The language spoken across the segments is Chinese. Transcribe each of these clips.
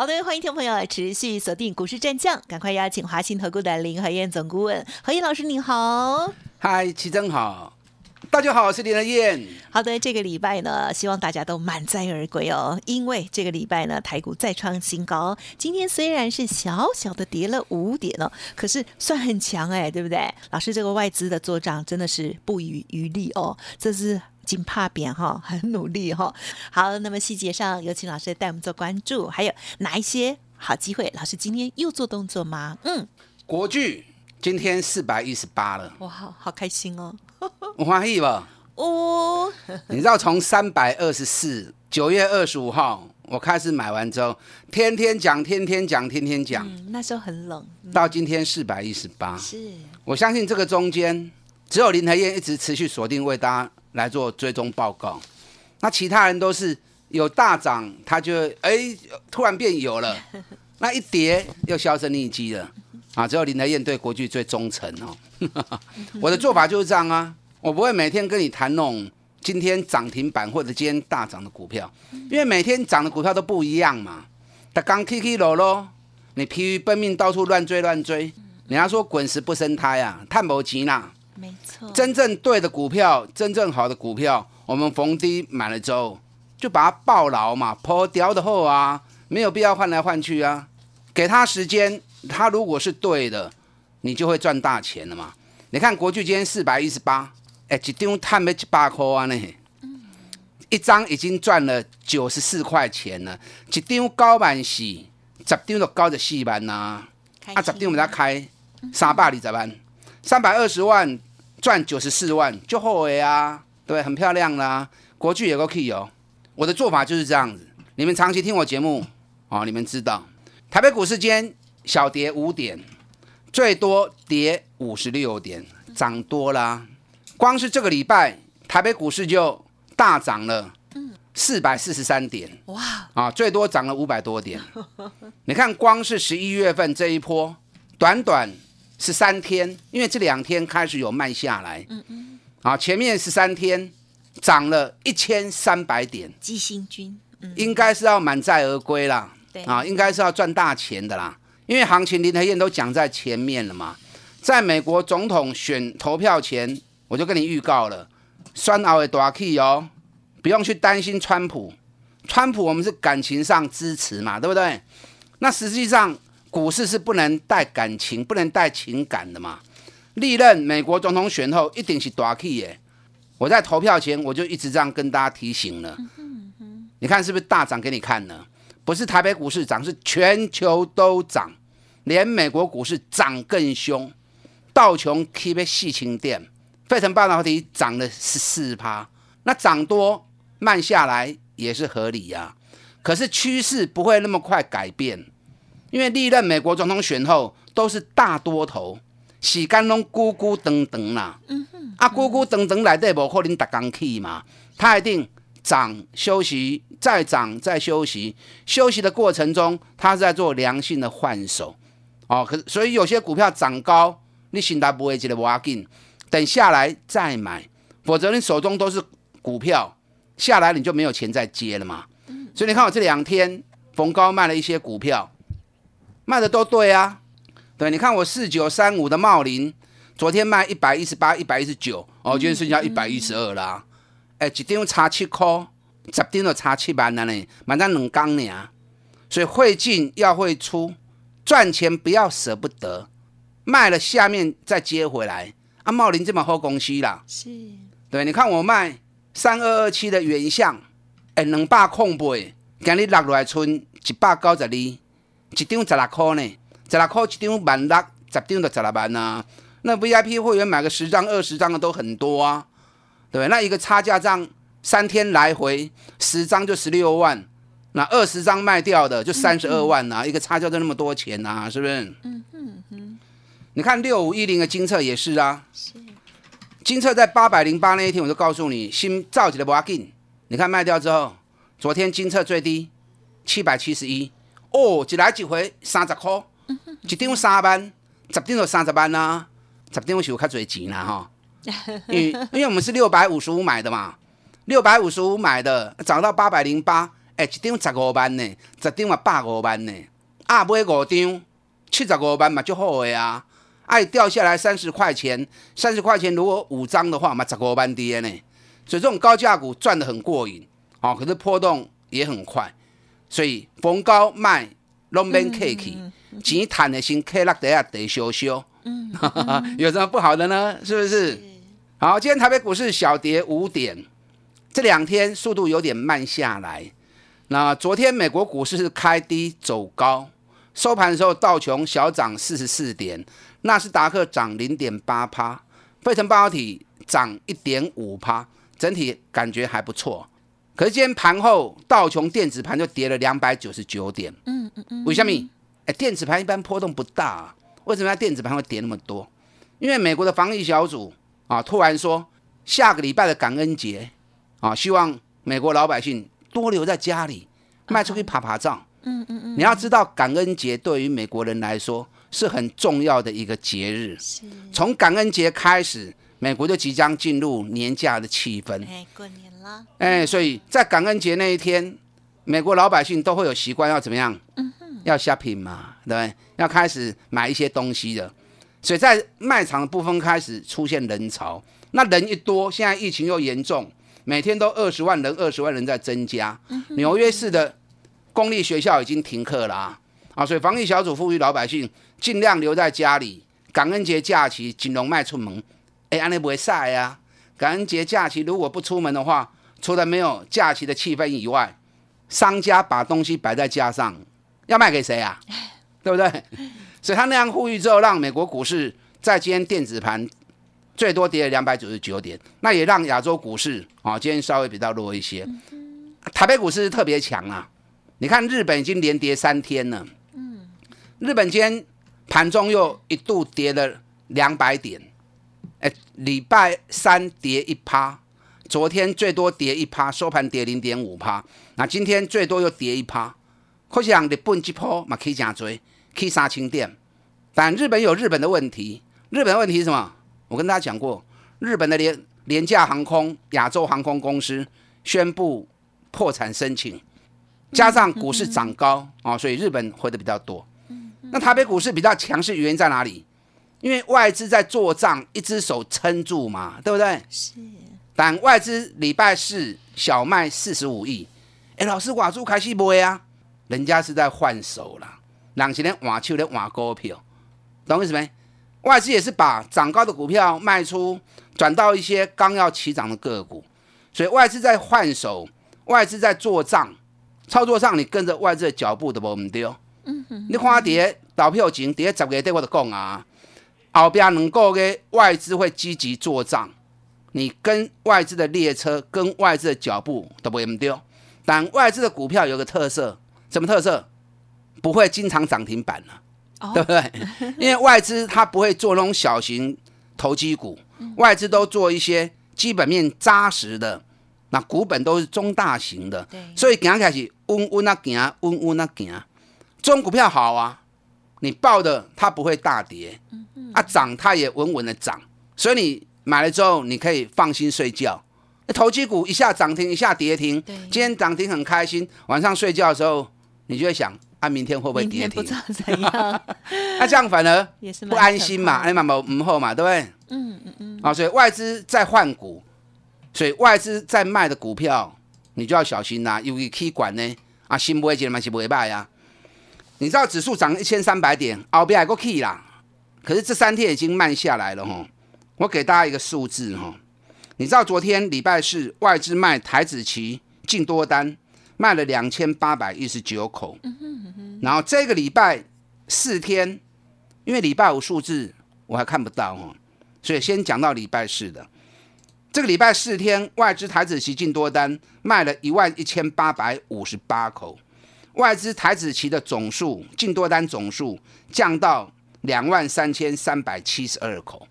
好的，欢迎听众朋友持续锁定股市战将，赶快邀请华信投顾的林和燕总顾问何燕老师，你好。嗨，齐真好，大家好，我是林和燕。好的，这个礼拜呢，希望大家都满载而归哦，因为这个礼拜呢，台股再创新高。今天虽然是小小的跌了五点哦，可是算很强哎，对不对？老师，这个外资的做账真的是不遗余力哦，这是。金怕扁哈，很努力哈。好，那么细节上有请老师带我们做关注，还有哪一些好机会？老师今天又做动作吗？嗯，国剧今天四百一十八了，哇，好开心哦，我欢喜吧？哦，你知道从三百二十四九月二十五号我开始买完之后，天天讲，天天讲，天天讲，那时候很冷，到今天四百一十八，是我相信这个中间只有林台燕一直持续锁定为大家。来做追踪报告，那其他人都是有大涨，他就哎突然变有了，那一跌又销声匿迹了啊！只有林德燕对国巨最忠诚哦。我的做法就是这样啊，我不会每天跟你谈那种今天涨停板或者今天大涨的股票，因为每天涨的股票都不一样嘛。他刚 K K 落咯，你疲于奔命到处乱追乱追，人家说滚石不生胎啊，探不急呐。没错，真正对的股票，真正好的股票，我们逢低买了之后，就把它抱牢嘛，破掉的后啊，没有必要换来换去啊，给他时间，他如果是对的，你就会赚大钱了嘛。你看国巨今天四百一十八，哎，一张探没七八块啊呢，一张已经赚了九十四块钱了，一张高板洗，十张都高着四万呐，啊，十张我们才开三百二十万，三百二十万。赚九十四万就后悔啊，对，很漂亮啦。国巨也个 key 哦，我的做法就是这样子。你们长期听我节目哦，你们知道台北股市间小跌五点，最多跌五十六点，涨多啦。光是这个礼拜台北股市就大涨了，四百四十三点，哇啊，最多涨了五百多点。你看，光是十一月份这一波，短短。十三天，因为这两天开始有慢下来，嗯嗯，啊，前面十三天涨了一千三百点，基星军，应该是要满载而归啦，对，啊，应该是要赚大钱的啦，因为行情林和燕都讲在前面了嘛，在美国总统选投票前，我就跟你预告了，酸熬的大 K 哦，不用去担心川普，川普我们是感情上支持嘛，对不对？那实际上。股市是不能带感情、不能带情感的嘛？历任美国总统选后一定是大 K 耶！我在投票前我就一直这样跟大家提醒了。你看是不是大涨给你看呢？不是台北股市涨，是全球都涨，连美国股市涨更凶。道琼 K 细清店，费城半导体涨了十四趴，那涨多慢下来也是合理呀。可是趋势不会那么快改变。因为历任美国总统选后都是大多头，时间拢咕咕噔噔啦。嗯哼，啊咕咕噔噔来对无可能达刚去嘛，他一定涨休息，再涨再休息，休息的过程中，他是在做良性的换手。哦，可所以有些股票涨高，你心达不会觉得不要紧，等下来再买，否则你手中都是股票，下来你就没有钱再接了嘛。所以你看我这两天逢高卖了一些股票。卖的都对啊，对，你看我四九三五的茂林，昨天卖一百一十八、一百一十九，哦，今天剩下一百一十二啦。哎，一张差七块，十张都差七万了呢，满单两缸呢。所以会进要会出，赚钱不要舍不得，卖了下面再接回来。啊，茂林这么好公司啦，是，对，你看我卖三二二七的原相，哎，两百空倍，今日落来剩一百九十二。一张十六块呢，十六块一张万六，十张就十六万呐。那 VIP 会员买个十张、二十张的都很多啊，对不对？那一个差价账三天来回，十张就十六万，那二十张卖掉的就三十二万呐，一个差价就那么多钱呐，是不是？嗯嗯嗯。你看六五一零的金策也是啊，是金策在八百零八那一天，我就告诉你，新造起来不要紧。你看卖掉之后，昨天金策最低七百七十一，哦，一来一回三十块，一张三万，十张就三十万啦，十张是有较侪钱啦哈。因为因为我们是六百五十五买的嘛，六百五十五买的涨到八百零八，哎，一张十五万呢，十张嘛百五万呢，啊买五张七十五万嘛就好的啊。爱掉下来三十块钱，三十块钱如果五张的话，嘛十五万跌呢。所以这种高价股赚的很过瘾，哦，可是波动也很快，所以逢高卖拢免客气，钱赚的先客落底下得修修。嗯，有什么不好的呢？是不是？好，今天台北股市小跌五点，这两天速度有点慢下来。那昨天美国股市是开低走高，收盘的时候道琼小涨四十四点。纳斯达克涨零点八趴，费城半导体涨一点五趴，整体感觉还不错。可是今天盘后道琼电子盘就跌了两百九十九点。嗯嗯嗯。为什么？哎，电子盘一般波动不大，啊为什么电子盘会跌那么多？因为美国的防疫小组啊，突然说下个礼拜的感恩节啊，希望美国老百姓多留在家里，卖出去爬爬照。嗯嗯嗯。你要知道，感恩节对于美国人来说。是很重要的一个节日，从感恩节开始，美国就即将进入年假的气氛。哎，过年了。哎，所以在感恩节那一天，美国老百姓都会有习惯要怎么样？嗯要 shopping 嘛，对不对？要开始买一些东西的。所以在卖场的部分开始出现人潮。那人一多，现在疫情又严重，每天都二十万人，二十万人在增加。纽约市的公立学校已经停课了啊！啊，所以防疫小组呼吁老百姓。尽量留在家里。感恩节假期，金融卖出门，哎，安尼不会晒呀。感恩节假期如果不出门的话，除了没有假期的气氛以外，商家把东西摆在架上，要卖给谁啊？对不对？所以他那样呼吁之后，让美国股市在今天电子盘最多跌了两百九十九点，那也让亚洲股市啊今天稍微比较弱一些。台北股市特别强啊！你看日本已经连跌三天了。嗯，日本今天。盘中又一度跌了两百点，哎，礼拜三跌一趴，昨天最多跌一趴，收盘跌零点五趴，那今天最多又跌一趴，可想日本这波嘛可以加追，可以杀青店，但日本有日本的问题，日本的问题是什么？我跟大家讲过，日本的廉廉价航空亚洲航空公司宣布破产申请，加上股市涨高啊，所以日本回的比较多。那台北股市比较强势原因在哪里？因为外资在做账，一只手撑住嘛，对不对？是。但外资礼拜四小卖四十五亿，哎，老师瓦住开始卖啊，人家是在换手了，两千年瓦手的瓦股票，懂意思没？外资也是把涨高的股票卖出，转到一些刚要起涨的个股，所以外资在换手，外资在做账，操作上你跟着外资的脚步都不丢。你看跌倒票前，跌十月底我就讲啊，后边能够给外资会积极做账，你跟外资的列车、跟外资的脚步都不会丢。但外资的股票有个特色，什么特色？不会经常涨停板了，对不对？因为外资它不会做那种小型投机股，外资都做一些基本面扎实的，那股本都是中大型的，所以行起来是稳稳啊行，稳稳啊行。中股票好啊，你报的它不会大跌，啊涨它也稳稳的涨，所以你买了之后你可以放心睡觉。那投机股一下涨停一下跌停，今天涨停很开心，晚上睡觉的时候你就会想，啊明天会不会跌停？不知道怎样。那这样反而不安心嘛，哎嘛嘛唔好嘛，对不对？嗯嗯嗯。啊，所以外资在换股，所以外资在卖的股票你就要小心啦，尤其去管呢，啊新不会进嘛是不会卖呀。你知道指数涨一千三百点，后边还个 key 啦，可是这三天已经慢下来了哈。我给大家一个数字哈，你知道昨天礼拜四外资卖台子期净多单卖了两千八百一十九口，然后这个礼拜四天，因为礼拜五数字我还看不到哦，所以先讲到礼拜四的。这个礼拜四天外资台子期净多单卖了一万一千八百五十八口。外资台子期的总数净多单总数降到两万三千三百七十二口，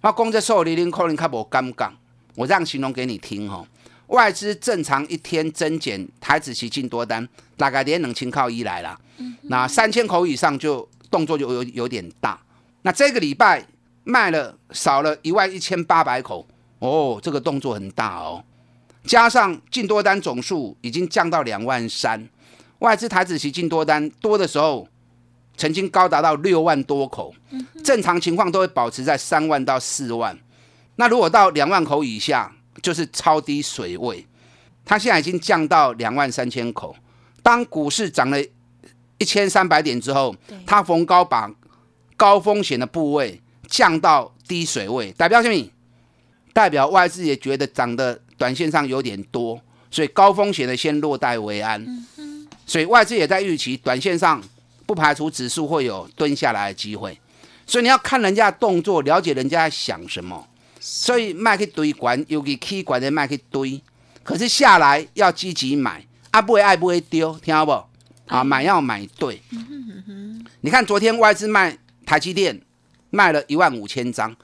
那公这受理您可能较无感觉，我这样形容给你听哦。外资正常一天增减台子期进多单，大概连冷清靠一来了，那三千口以上就动作就有有点大。那这个礼拜卖了少了一万一千八百口，哦，这个动作很大哦。加上进多单总数已经降到两万三，外资台子期进多单多的时候，曾经高达到六万多口，正常情况都会保持在三万到四万。那如果到两万口以下，就是超低水位，它现在已经降到两万三千口。当股市涨了一千三百点之后，它逢高把高风险的部位降到低水位，代表什么？代表外资也觉得涨的短线上有点多，所以高风险的先落袋为安。所以外资也在预期短线上不排除指数会有蹲下来的机会，所以你要看人家的动作，了解人家在想什么。所以卖去堆管，尤其起管的卖去堆，可是下来要积极买，啊不会爱不会丢，听到不？啊买要买对。你看昨天外资卖台积电卖了一万五千张，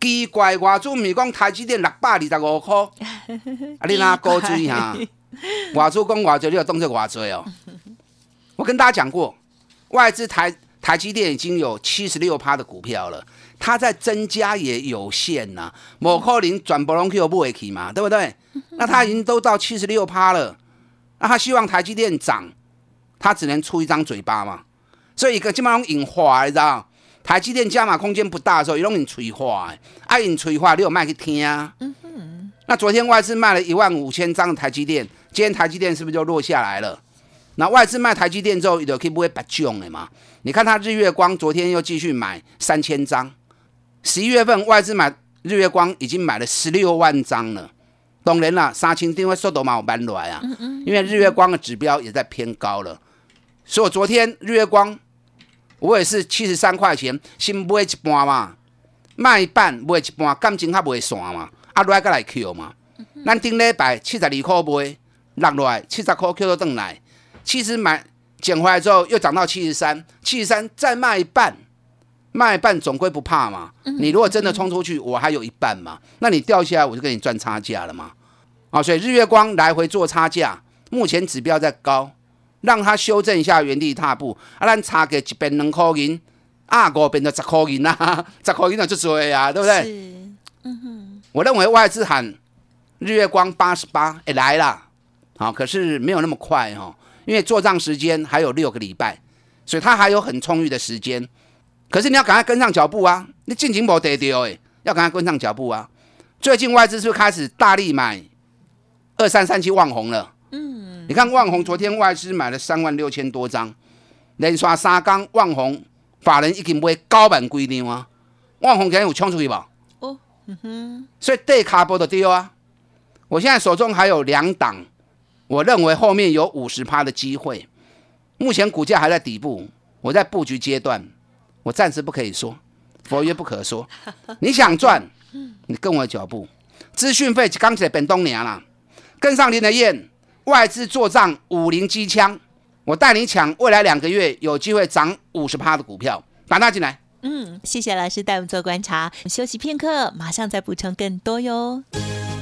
奇怪外资咪讲台积电六百二十五块，啊你哪高追哈？外资讲外资你有动作外追哦。我跟大家讲过，外资台台积电已经有七十六趴的股票了。它在增加也有限呐，某可能转波隆 Q 不会起嘛，对不对？那它已经都到七十六趴了，那他希望台积电涨，他只能出一张嘴巴嘛。所以一个基本上引话，你知道？台积电加码空间不大的时候，用引催化，啊引催化，你有卖去听啊？那昨天外资卖了一万五千张的台积电，今天台积电是不是就落下来了？那外资卖台积电之后，就可以不会白涨的嘛？你看它日月光昨天又继续买三千张。十一月份外资买日月光已经买了十六万张了，当然啦，杀青定位速度蛮有慢来啊，因为日月光的指标也在偏高了，所以我昨天日月光我也是七十三块钱先买一半嘛，卖一半买一半，感情还袂散嘛，啊来个来 Q 嘛，咱顶礼拜七十二块买落落来七十块 Q 都转来，七十买捡回来之后又涨到七十三，七十三再卖一半。卖半总归不怕嘛，你如果真的冲出去，我还有一半嘛，那你掉下来我就跟你赚差价了嘛，啊，所以日月光来回做差价，目前指标在高，让它修正一下原地踏步，啊，咱差价一边两块银，啊，五边就十块银啦，十块银就做呀，对不对？嗯哼，我认为外资喊日月光八十八，哎来了，好，可是没有那么快哈，因为做账时间还有六个礼拜，所以他还有很充裕的时间。可是你要赶快跟上脚步啊！你进情无得丢哎，要赶快跟上脚步啊！最近外资是不是开始大力买二三三七万红了？嗯，你看万红昨天外资买了三万六千多张，连刷三缸万红法人已经买高板规定啊！万红今天有冲出去吧？哦，嗯哼，所以对卡波的丢啊！我现在手中还有两档，我认为后面有五十趴的机会，目前股价还在底部，我在布局阶段。我暂时不可以说，佛曰不可说。你想赚，你跟我脚步。资讯费刚起来本东年了，跟上林德燕，外资做账五零机枪，我带你抢未来两个月有机会涨五十趴的股票，打他进来。嗯，谢谢老师带我们做观察，休息片刻，马上再补充更多哟。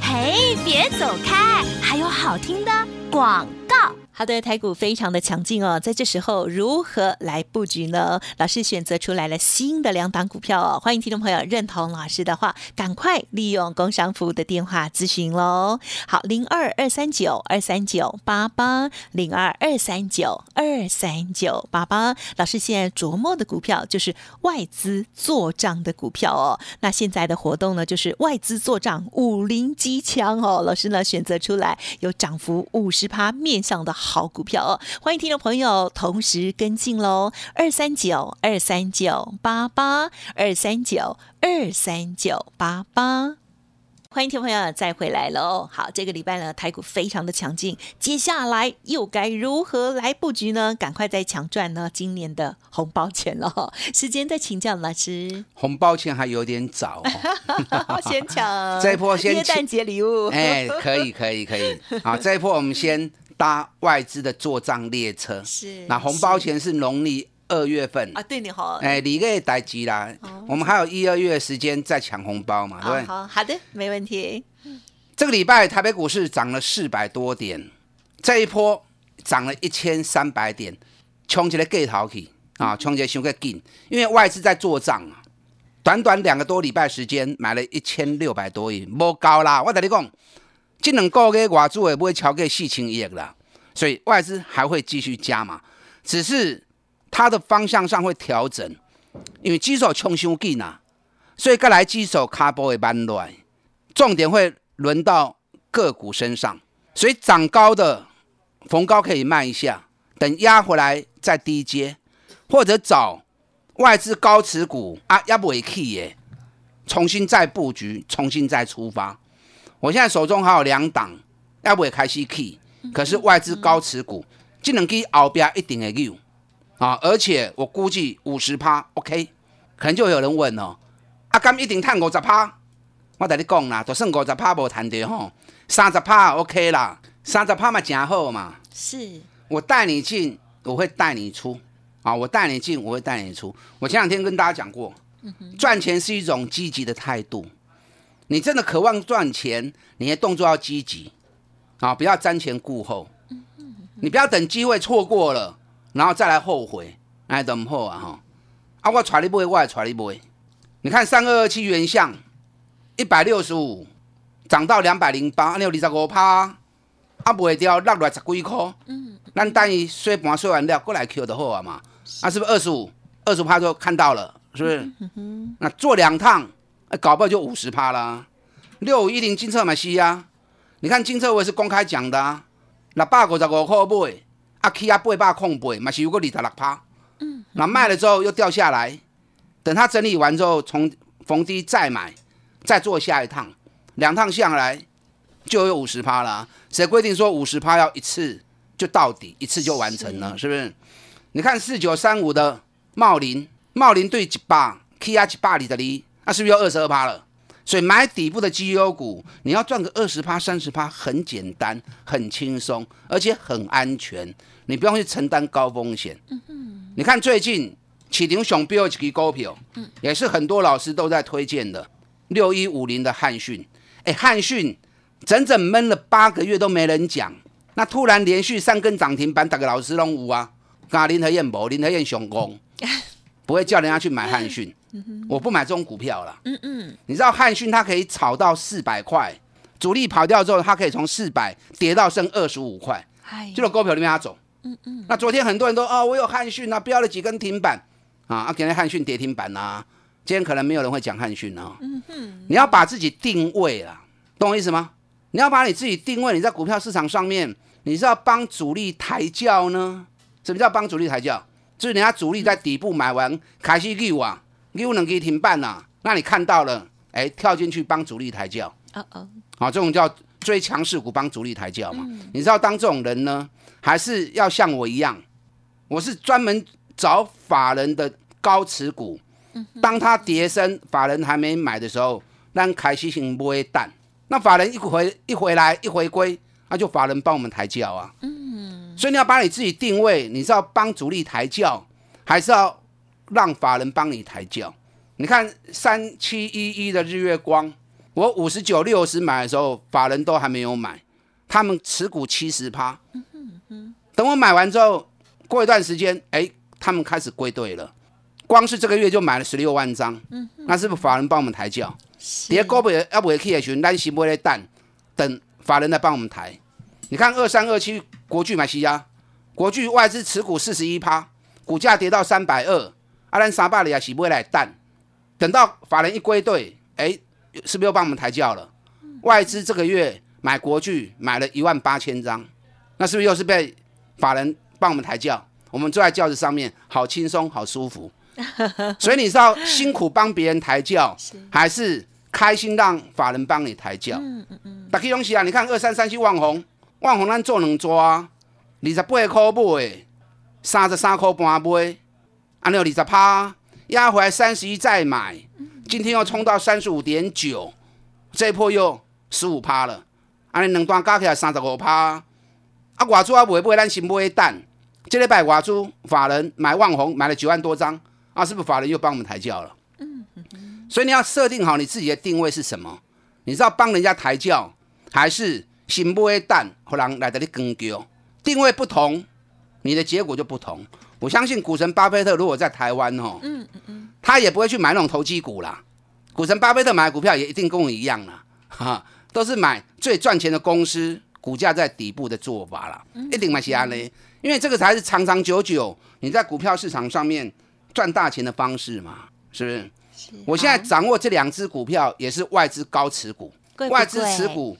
嘿，别走开，还有好听的广告。好的，台股非常的强劲哦，在这时候如何来布局呢？老师选择出来了新的两档股票哦，欢迎听众朋友认同老师的话，赶快利用工商服务的电话咨询喽。好，零二二三九二三九八八，零二二三九二三九八八。老师现在琢磨的股票就是外资做账的股票哦。那现在的活动呢，就是外资做账五零机枪哦。老师呢选择出来有涨幅五十趴面向的。好股票哦，欢迎听众朋友同时跟进喽，二三九二三九八八。二三九二三九八八。欢迎听众朋友再回来喽！好，这个礼拜呢，台股非常的强劲，接下来又该如何来布局呢？赶快再抢赚呢今年的红包钱了！时间再请教老师，红包钱还有点早，先抢。这一波先圣诞节礼物，哎，可以可以可以，好，这一波我们先搭外资的做账列车，是那红包钱是农历。二月份。啊，对你好，哎，你个待机啦，我们还有一二月的时间再抢红包嘛，对不对？好好的，没问题。这个礼拜台北股市涨了四百多点，这一波涨了一千三百点，冲起来盖头去啊，冲起来伤个劲，因为外资在做账啊，短短两个多礼拜时间买了一千六百多亿，无高啦，我跟你讲，这两个月外资也不会超过四千亿啦，所以外资还会继续加嘛，只是它的方向上会调整，因为基手冲伤紧啊，所以再来基手卡波会慢落，重点会。轮到个股身上，所以涨高的逢高可以卖一下，等压回来再低接，或者找外资高持股啊，压不回去耶，重新再布局，重新再出发。我现在手中还有两档，要不会开始 key，可是外资高持股，这两支后边一定会有啊，而且我估计五十趴 OK，可能就有人问哦，阿甘一定探五十趴。我跟你讲啦，就算五十趴无谈的吼，三十趴 OK 啦，三十趴嘛正好嘛。是，我带你进，我会带你出啊，我带你进，我会带你出。我前两天跟大家讲过，赚钱是一种积极的态度。你真的渴望赚钱，你的动作要积极啊，不要瞻前顾后。你不要等机会错过了，然后再来后悔，哎，怎么好啊？哈，啊，我揣你买，我也揣你买。你看三二二七原相。一百六十五涨到两百零八，你有二十五趴，啊，不会掉落来十几块。嗯，咱等于刷盘洗完了过来 Q 就好啊嘛，啊，是不是二十五？二十趴就看到了，是不是？那做两趟，搞不好就五十趴啦。六五一零金策买西呀，你看金策我也是公开讲的啊，六百五十五块买，啊起啊八百空八，嘛是有个二十六趴。嗯，那卖了之后又掉下来，等它整理完之后，从逢低再买。再做下一趟，两趟下来就有五十趴啦。谁规定说五十趴要一次就到底，一次就完成了？是不是？你看四九三五的茂林，茂林对一百，K R 一百里的里，那是不是要二十二趴了？所以买底部的绩优股，你要赚个二十趴、三十趴，很简单、很轻松，而且很安全，你不用去承担高风险。嗯你看最近启停熊标一支股票，也是很多老师都在推荐的。六一五零的汉讯，哎，汉讯整整闷了八个月都没人讲，那突然连续三根涨停板，打个老师拢有啊。刚林和燕博，林和燕雄功，不会叫人家去买汉讯，我不买这种股票了。嗯嗯，你知道汉讯它可以炒到四百块，主力跑掉之后，它可以从四百跌到剩二十五块，就在股票里面它走。嗯嗯，那昨天很多人都哦，我有汉讯啊，标了几根停板啊，啊，今天汉讯跌停板啊。今天可能没有人会讲汉讯啊。嗯哼，你要把自己定位了，懂我意思吗？你要把你自己定位，你在股票市场上面，你是要帮主力抬轿呢？什么叫帮主力抬轿？就是人家主力在底部买完，开始溜啊，溜能给停办呐。那你看到了，哎，跳进去帮主力抬轿。哦哦，好，这种叫追强势股帮主力抬轿嘛。你知道当这种人呢，还是要像我一样，我是专门找法人的高持股。当他跌升，法人还没买的时候，让凯西行不会淡。那法人一回一回来一回归，那就法人帮我们抬轿啊。嗯，所以你要把你自己定位，你是要帮主力抬轿，还是要让法人帮你抬轿？你看三七一一的日月光，我五十九六十买的时候，法人都还没有买，他们持股七十趴。等我买完之后，过一段时间，哎，他们开始归队了。光是这个月就买了十六万张，那是不是法人帮我们抬轿？跌高不要不会去的时候，担心不会蛋，等法人来帮我们抬。你看二三二七国巨买西亚，国巨外资持股四十一趴，股价跌到三百二，阿兰沙巴里亚是不会来蛋？等到法人一归队，哎，是不是又帮我们抬轿了？外资这个月买国巨买了一万八千张，那是不是又是被法人帮我们抬轿？我们坐在轿子上面，好轻松，好舒服。所以你知道辛苦帮别人抬轿，还是开心让法人帮你抬轿？嗯嗯嗯。大家东西啊，你看二三三七万红，万红咱做两抓，二十八块买，三十三块半买，安尼有二十趴，压回来三十一再买，今天又冲到三十五点九，这一波又十五趴了，安尼两段加起来三十五趴，啊，外资啊买买咱先买蛋，这礼拜外资法人买旺宏买了九万多张啊，是不是法人又帮我们抬轿了？嗯所以你要设定好你自己的定位是什么？你知道帮人家抬轿，还是新买蛋或人来这里跟丢？定位不同，你的结果就不同。我相信股神巴菲特如果在台湾哦，嗯嗯嗯，他也不会去买那种投机股啦。股神巴菲特买股票也一定跟我一样啦，哈，都是买最赚钱的公司，股价在底部的做法啦，一定买其他嘞，因为这个才是长长久久你在股票市场上面赚大钱的方式嘛，是不是？我现在掌握这两只股票也是外资高持股，外资持股，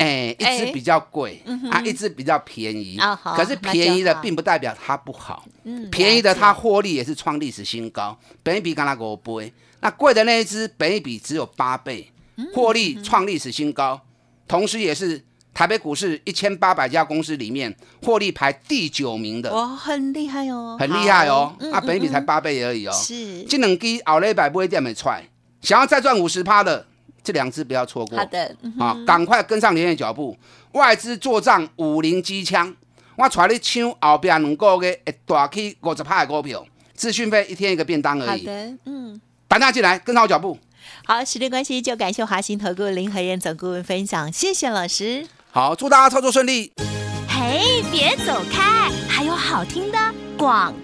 哎，一只比较贵，啊，一只比较便宜，可是便宜的并不代表它不好，便宜的它获利也是创历史新高，本一比刚刚五倍，那贵的那一只本一比只有八倍，获利创历史新高，同时也是。台北股市一千八百家公司里面，获利排第九名的，哇，很厉害哦，很厉害哦，啊，本一比才八倍而已哦，是，这两支熬了一百不会掉没出来，想要再赚五十趴的，这两只不要错过，好的，啊，赶快跟上连夜脚步，外资做账五零机枪，我带你抢后边两个月一大起五十趴的股票，资讯费一天一个便当而已，好的，嗯，大家进来跟上我脚步，好，时间关系就感谢华兴投顾林和燕总顾问分享，谢谢老师。好，祝大家操作顺利。嘿，别走开，还有好听的广。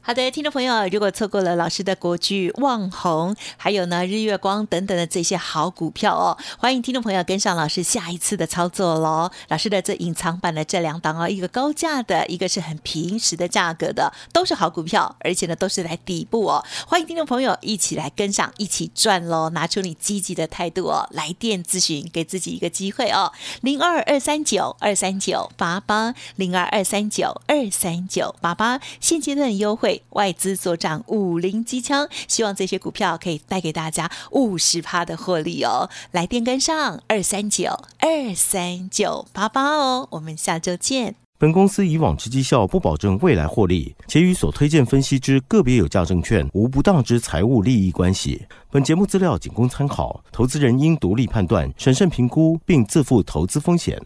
好的，听众朋友，如果错过了老师的国剧旺红，还有呢日月光等等的这些好股票哦，欢迎听众朋友跟上老师下一次的操作喽。老师的这隐藏版的这两档哦，一个高价的，一个是很平时的价格的，都是好股票，而且呢都是在底部哦。欢迎听众朋友一起来跟上，一起赚喽！拿出你积极的态度哦，来电咨询，给自己一个机会哦。零二二三九二三九八八零二二三九二三九八八，现阶段。优惠外资做涨五零机枪，希望这些股票可以带给大家五十趴的获利哦！来电跟上二三九二三九八八哦，我们下周见。本公司以往之绩效不保证未来获利，且与所推荐分析之个别有价证券无不当之财务利益关系。本节目资料仅供参考，投资人应独立判断、审慎评估，并自负投资风险。